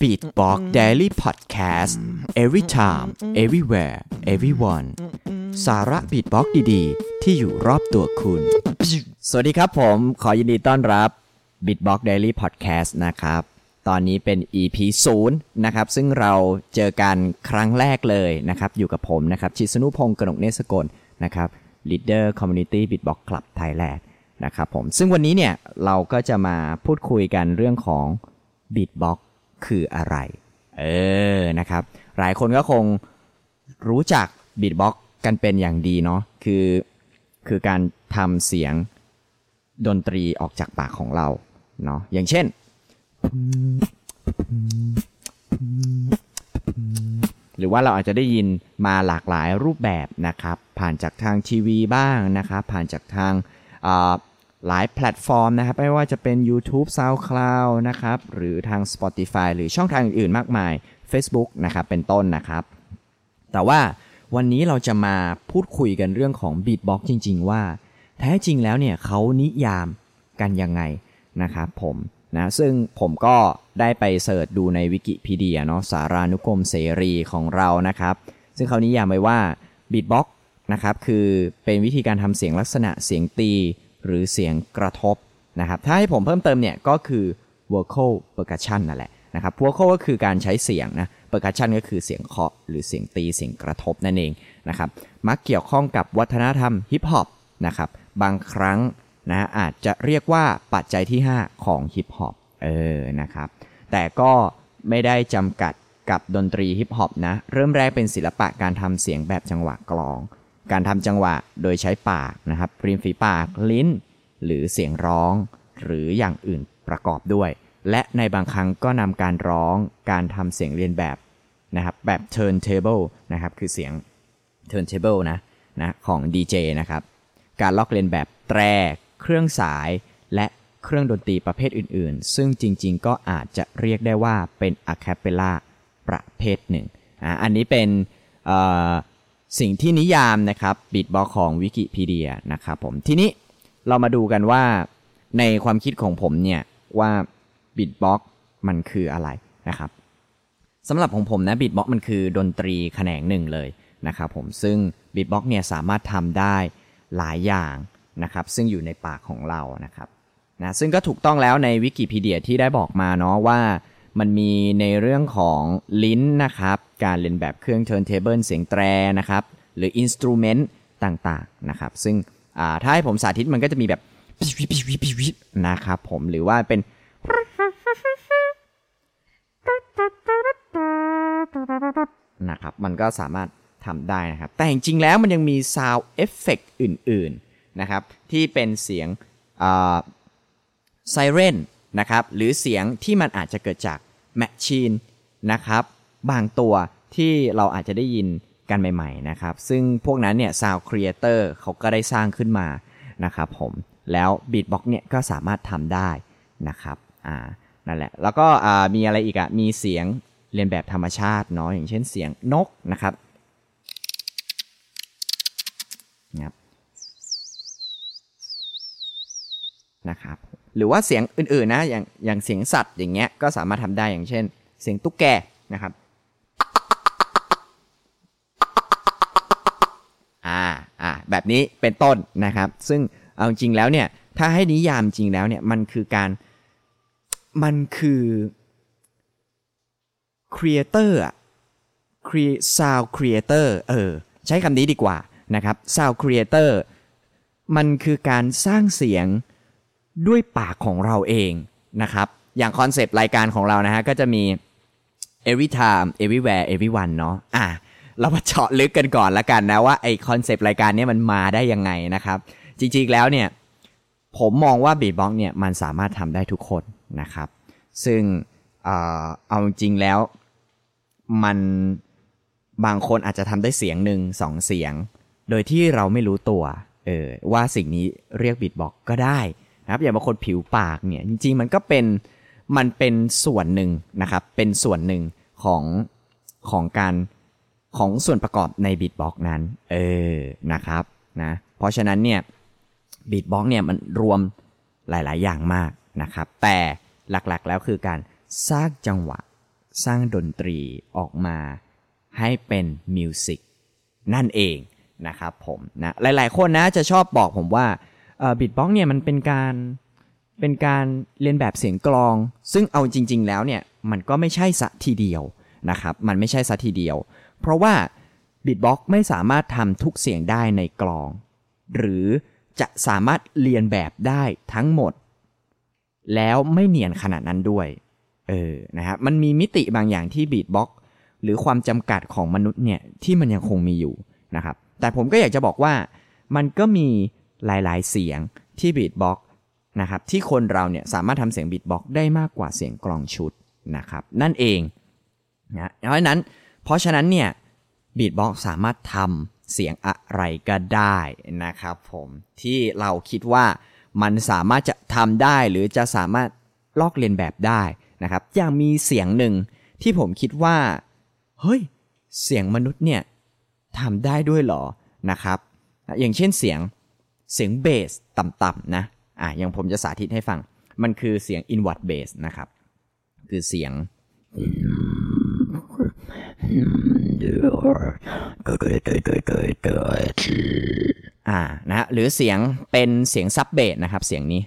Beatbox Daily อดแคสต์ every time everywhere everyone สาระบีทบ็อกดีๆ ที่อยู่รอบตัวคุณ สวัสดีครับผม ขอยินดีต้อนรับ Beatbox ดลี่พอดแคสต์นะครับ ตอนนี้เป็น EP 0นะครับ ซึ่งเราเจอกันครั้งแรกเลยนะครับ อยู่กับผมนะครับ ชิสนุพงศ์กนกเนศกลนะครับลี Leader Community Beatbox Club Thailand นะครับผมซึ่งวันนี้เนี่ยเราก็จะมาพูดคุยกันเรื่องของ Beatbox คืออะไร เออนะครับ หลายคนก็คงรู้จัก Beatbox กันเป็นอย่างดีเนาะคือคือการทำเสียงดนตรีออกจากปากของเราเนาะอย่างเช่น หรือว่าเราอาจจะได้ยินมาหลากหลายรูปแบบนะครับ ผ่านจากทางทีวีบ้างนะครับ ผ่านจากทางา หลายแพลตฟอร์มนะครับ ไม่ว่าจะเป็น YouTube SoundCloud นะครับ หรือทาง Spotify หรือช่องทางอื่นๆ มากมาย Facebook นะครับ เป็นต้นนะครับ แต่ว่าวันนี้เราจะมาพูดคุยกันเรื่องของ Beatbox จริง ๆ ว่า แท้จริงแล้วเนี่ยเขานิยามกันยังไงนะครับผมนะซึ่งผมก็ได้ไปเสิร์ชดูในวิกิพีเดียเนาะสารานุกรมเสรีของเรานะครับ ซึ่งเขานิยามไว้ว่า Beatbox นะครับคือเป็นวิธีการทำเสียงลักษณะเสียงตี หรือเสียงกระทบนะครับถ้าให้ผมเพิ่มเติมเนี่ยก็คือ vocal percussion นั่นแหละนะครับ vocal ก็คือการใช้เสียงนะ percussion ก็คือเสียงเคาะหรือเสียงตีเสียงกระทบนั่นเองนะครับมักเกี่ยวข้องกับวัฒนธรรมฮิปฮอปนะครับบางครั้งนะอาจจะเรียกว่าปัจจัยที่ 5 ของฮิปฮอปเออนะครับแต่ก็ไม่ได้จำกัดกับดนตรีฮิปฮอปนะ เริ่มแรกเป็นศิลปะการทำเสียงแบบจังหวะกลอง การทำจังหวะโดยใช้ปากนะครับริมฝีปากลิ้น หรือเสียงร้อง หรืออย่างอื่นประกอบด้วย และในบางครั้งก็นำการร้อง การทำเสียงเรียนแบบนะครับแบบ turntable นะครับคือเสียง turntable นะนะของ DJ นะครับการลอกเลียนแบบแตร เครื่องสาย และเครื่องดนตรีประเภทอื่น ๆ ซึ่งจริง ๆ ก็อาจจะเรียกได้ว่าเป็นอะแคปเปล่าประเภทหนึ่งอ่าอันนี้เป็นเอ่อ สิ่งที่นิยามนะครับ beatbox ของวิกิพีเดียนะครับผมทีนี้เรามาดูกันว่าในความคิดของผมเนี่ยว่า beatbox มันคืออะไรนะครับสำหรับของผมนะ beatbox มันคือดนตรีแขนงหนึ่งเลยนะครับผมซึ่ง beatbox เนี่ยสามารถทำได้หลายอย่างนะครับซึ่งอยู่ในปากของเรานะครับนะซึ่งก็ถูกต้องแล้วในวิกิพีเดียที่ได้บอกมาเนาะว่า มันมีในเรื่องของลิ้นนะครับ การเล่นแบบเครื่อง turntable เสียงแตรนะครับ หรือ instrument ต่างๆนะครับ ซึ่งถ้าให้ผมสาธิตมันก็จะมีแบบนะครับผมหรือว่าเป็น นะครับ มันก็สามารถทำได้นะครับ แต่จริงๆแล้วมันยังมี sound effect อื่นๆนะครับ ที่เป็นเสียงไซเรน นะครับหรือเสียงที่มันอาจจะเกิดจากแมชชีนนะครับบางตัวที่เราอาจจะได้ยินกันใหม่ๆนะครับซึ่งพวกนั้นเนี่ย sound creator เขาก็ได้สร้างขึ้นมานะครับผมแล้ว beatbox เนี่ยก็สามารถทำได้นะครับอ่านั่นแหละแล้วก็มีอะไรอีกอะมีเสียงเรียนแบบธรรมชาติเนาะอย่างเช่นเสียงนกนะครับนะครับนะครับ หรือว่าเสียงอื่นๆนะอย่างอย่างเสียงสัตว์อย่างเงี้ยก็สามารถทำได้อย่างเช่น เสียงตุ๊กแกนะครับอ่าอ่าแบบนี้เป็นต้นนะครับ ซึ่งเอาจริงแล้วเนี่ยถ้าให้นิยามจริงแล้วเนี่ยมันคือการมันคือ creator อะ create sound creator เออใช้คำนี้ดีกว่านะครับ sound creator มันคือการสร้างเสียง ด้วยปากของเราเองนะครับ อย่างคอนเซปต์รายการของเรานะฮะก็จะมี every time everywhere everyone เนาะอะเรามาเจาะลึกกันก่อนละกันนะว่าไอคอนเซปต์รายการนี้มันมาได้ยังไงนะครับ จริงๆแล้วเนี่ยผมมองว่าบีบ็อกเนี่ยมันสามารถทำได้ทุกคนนะครับ ซึ่งเอาจริงแล้วมันบางคนอาจจะทำได้เสียงหนึ่งสองเสียง โดยที่เราไม่รู้ตัวเออว่าสิ่งนี้เรียกบิดบอกก็ได้ นะครับอย่างบางคนผิวปากเนี่ยจริงๆมันก็เป็นมันเป็นส่วนหนึ่งนะครับเป็นส่วนหนึ่งของของการของส่วนประกอบในบีทบ็อกนั้นเออนะครับนะเพราะฉะนั้นเนี่ยbeatbox เนี่ยมันรวมหลาย ๆ อย่างมากนะครับ แต่หลักๆแล้วคือการสร้างจังหวะสร้างดนตรีออกมาให้เป็น music นั่นเองนะครับผมนะหลายๆ คนนะจะชอบบอกผมว่า beatbox เนี่ยมันเป็นการเป็นการเลียนแบบเสียงกลอง ซึ่งเอาจริง ๆ แล้วเนี่ยมันก็ไม่ใช่ซะทีเดียวนะครับ มันไม่ใช่ซะทีเดียว เพราะว่าbeatbox ไม่สามารถทำทุกเสียงได้ในกลอง หรือจะสามารถเลียนแบบได้ทั้งหมด แล้วไม่เนียนขนาดนั้นด้วยเออนะครับมันมีมิติบางอย่างที่ beatbox หรือความจำกัดของมนุษย์เนี่ยที่มันยังคงมีอยู่นะครับแต่ผมก็อยากจะบอกว่ามันก็มี หลายๆ เสียงที่ beatbox นะครับที่คนเราเนี่ยสามารถทำเสียง beatbox ได้มากกว่าเสียงกลองชุดนะครับนั่นเองนะเพราะฉะนั้นเพราะฉะนั้นเนี่ยบีทบ็อกสามารถทำเสียงอะไรก็ได้นะครับผมที่เราคิดว่ามันสามารถจะทำได้หรือจะสามารถลอกเลียนแบบได้นะครับอย่างมีเสียงหนึ่งที่ผมคิดว่าเฮ้ยเสียงมนุษย์เนี่ยทำได้ด้วยหรอนะครับ อย่างเช่นเสียง เสียงเบสต่ำๆนะอะอย่างผมจะสาธิตให้ฟัง มันคือเสียง inward bass นะครับ คือเสียงอ่านะหรือเสียงเป็นเสียงซับเบสนะครับ เสียงนี้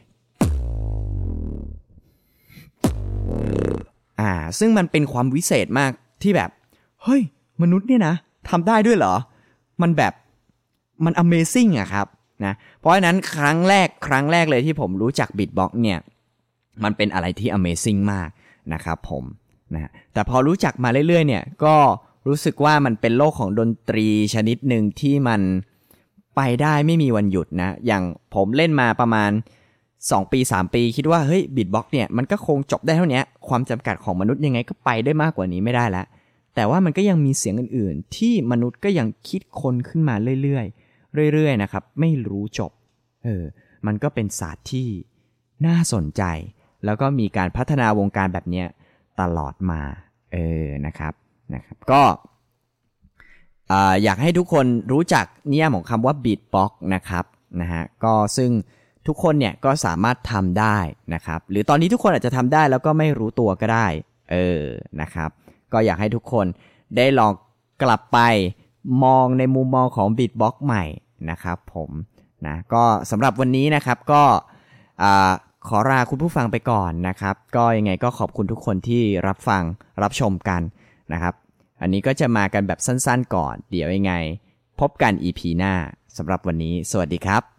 อ่าซึ่งมันเป็นความวิเศษมากที่แบบ เฮ้ย มนุษย์เนี่ยนะทำได้ด้วยเหรอ มันแบบมัน Amazing อะครับ นะเพราะฉะนั้นครั้งแรกครั้งแรกเลยที่ผมรู้จัก Beatbox เนี่ยมันเป็นอะไรที่ Amazing มากนะครับผมนะแต่พอรู้จักมาเรื่อยๆเนี่ยก็รู้สึกว่ามันเป็นโลกของดนตรีชนิดหนึ่งที่มันไปได้ไม่มีวันหยุดนะ อย่างผมเล่นมาประมาณ 2 ปี 3 ปี คิดว่าเฮ้ยบิทบ็อกเนี่ยมันก็คงจบได้เท่านี้ความจำกัดของมนุษย์ยังไงก็ไปได้มากกว่านี้ไม่ได้ล้วแต่ว่ามันก็ยังมีเสียงอื่นๆ ที่มนุษย์ก็ยังคิดคนขึ้นมาเรื่อยๆ เรื่อยๆนะครับ ไม่รู้จบ เออ มันก็เป็นศาสตร์ที่น่าสนใจ แล้วก็มีการพัฒนาวงการแบบนี้ตลอดมา เออ นะครับ นะครับ ก็อยากให้ทุกคนรู้จักนิยามของคำว่า beatbox นะครับนะฮะก็ซึ่งทุกคนเนี่ยก็สามารถทำได้นะครับ หรือตอนนี้ทุกคนอาจจะทำได้แล้วก็ไม่รู้ตัวก็ได้ เออ นะครับ ก็อยากให้ทุกคนได้ลองกลับไปมองในมุมมองของ Beatbox ใหม่ นะครับผมนะก็สำหรับวันนี้นะครับก็ขอลาคุณผู้ฟังไปก่อนนะครับ ก็ยังไงก็ขอบคุณทุกคนที่รับฟังรับชมกันนะครับ อันนี้ก็จะมากันแบบสั้นๆก่อน เดี๋ยวยังไง พบกัน EP หน้าสำหรับวันนี้ สวัสดีครับ